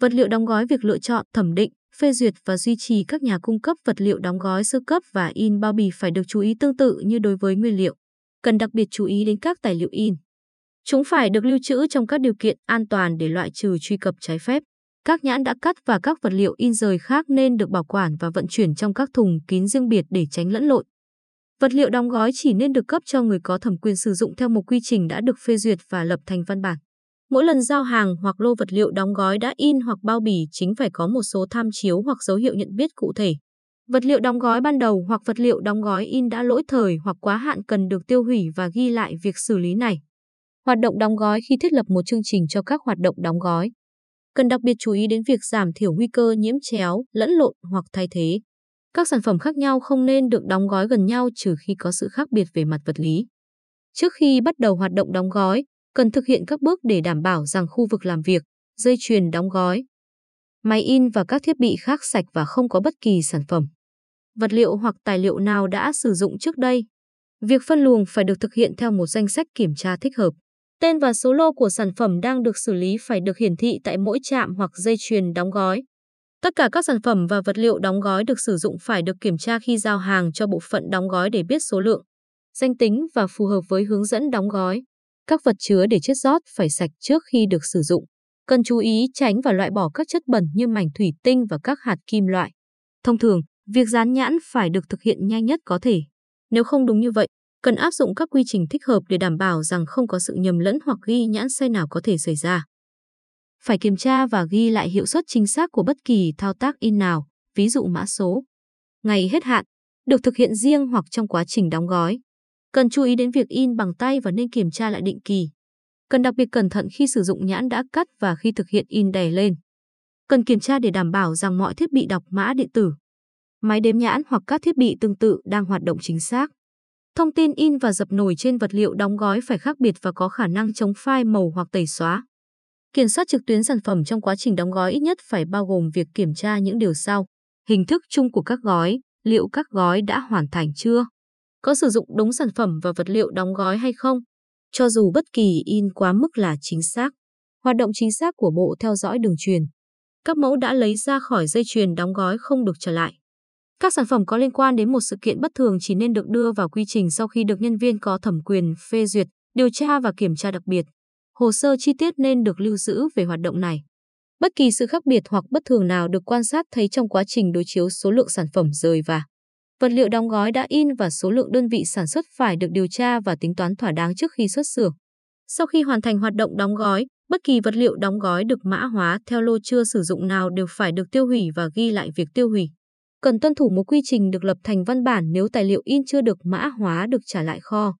Vật liệu đóng gói việc lựa chọn, thẩm định, phê duyệt và duy trì các nhà cung cấp vật liệu đóng gói sơ cấp và in bao bì phải được chú ý tương tự như đối với nguyên liệu. Cần đặc biệt chú ý đến các tài liệu in. Chúng phải được lưu trữ trong các điều kiện an toàn để loại trừ truy cập trái phép. Các nhãn đã cắt và các vật liệu in rời khác nên được bảo quản và vận chuyển trong các thùng kín riêng biệt để tránh lẫn lộn. Vật liệu đóng gói chỉ nên được cấp cho người có thẩm quyền sử dụng theo một quy trình đã được phê duyệt và lập thành văn bản. Mỗi lần giao hàng hoặc lô vật liệu đóng gói đã in hoặc bao bì chính phải có một số tham chiếu hoặc dấu hiệu nhận biết cụ thể. Vật liệu đóng gói ban đầu hoặc vật liệu đóng gói in đã lỗi thời hoặc quá hạn cần được tiêu hủy và ghi lại việc xử lý này. Hoạt động đóng gói khi thiết lập một chương trình cho các hoạt động đóng gói. Cần đặc biệt chú ý đến việc giảm thiểu nguy cơ nhiễm chéo, lẫn lộn hoặc thay thế. Các sản phẩm khác nhau không nên được đóng gói gần nhau trừ khi có sự khác biệt về mặt vật lý. Trước khi bắt đầu hoạt động đóng gói, cần thực hiện các bước để đảm bảo rằng khu vực làm việc, dây chuyền đóng gói, máy in và các thiết bị khác sạch và không có bất kỳ sản phẩm, vật liệu hoặc tài liệu nào đã sử dụng trước đây. Việc phân luồng phải được thực hiện theo một danh sách kiểm tra thích hợp. Tên và số lô của sản phẩm đang được xử lý phải được hiển thị tại mỗi trạm hoặc dây chuyền đóng gói. Tất cả các sản phẩm và vật liệu đóng gói được sử dụng phải được kiểm tra khi giao hàng cho bộ phận đóng gói để biết số lượng, danh tính và phù hợp với hướng dẫn đóng gói. Các vật chứa để chất rót phải sạch trước khi được sử dụng. Cần chú ý tránh và loại bỏ các chất bẩn như mảnh thủy tinh và các hạt kim loại. Thông thường, việc dán nhãn phải được thực hiện nhanh nhất có thể. Nếu không đúng như vậy, cần áp dụng các quy trình thích hợp để đảm bảo rằng không có sự nhầm lẫn hoặc ghi nhãn sai nào có thể xảy ra. Phải kiểm tra và ghi lại hiệu suất chính xác của bất kỳ thao tác in nào, ví dụ mã số, ngày hết hạn, được thực hiện riêng hoặc trong quá trình đóng gói. Cần chú ý đến việc in bằng tay và nên kiểm tra lại định kỳ. Cần đặc biệt cẩn thận khi sử dụng nhãn đã cắt và khi thực hiện in đè lên. Cần kiểm tra để đảm bảo rằng mọi thiết bị đọc mã điện tử, máy đếm nhãn hoặc các thiết bị tương tự đang hoạt động chính xác. Thông tin in và dập nổi trên vật liệu đóng gói phải khác biệt và có khả năng chống phai màu hoặc tẩy xóa. Kiểm soát trực tuyến sản phẩm trong quá trình đóng gói ít nhất phải bao gồm việc kiểm tra những điều sau. Hình thức chung của các gói, liệu các gói đã hoàn thành chưa? Có sử dụng đúng sản phẩm và vật liệu đóng gói hay không, cho dù bất kỳ in quá mức là chính xác. Hoạt động chính xác của bộ theo dõi đường truyền. Các mẫu đã lấy ra khỏi dây chuyền đóng gói không được trở lại. Các sản phẩm có liên quan đến một sự kiện bất thường chỉ nên được đưa vào quy trình sau khi được nhân viên có thẩm quyền phê duyệt, điều tra và kiểm tra đặc biệt. Hồ sơ chi tiết nên được lưu giữ về hoạt động này. Bất kỳ sự khác biệt hoặc bất thường nào được quan sát thấy trong quá trình đối chiếu số lượng sản phẩm rời và Vật liệu đóng gói đã in và số lượng đơn vị sản xuất phải được điều tra và tính toán thỏa đáng trước khi xuất xưởng. Sau khi hoàn thành hoạt động đóng gói, bất kỳ vật liệu đóng gói được mã hóa theo lô chưa sử dụng nào đều phải được tiêu hủy và ghi lại việc tiêu hủy. Cần tuân thủ một quy trình được lập thành văn bản nếu tài liệu in chưa được mã hóa được trả lại kho.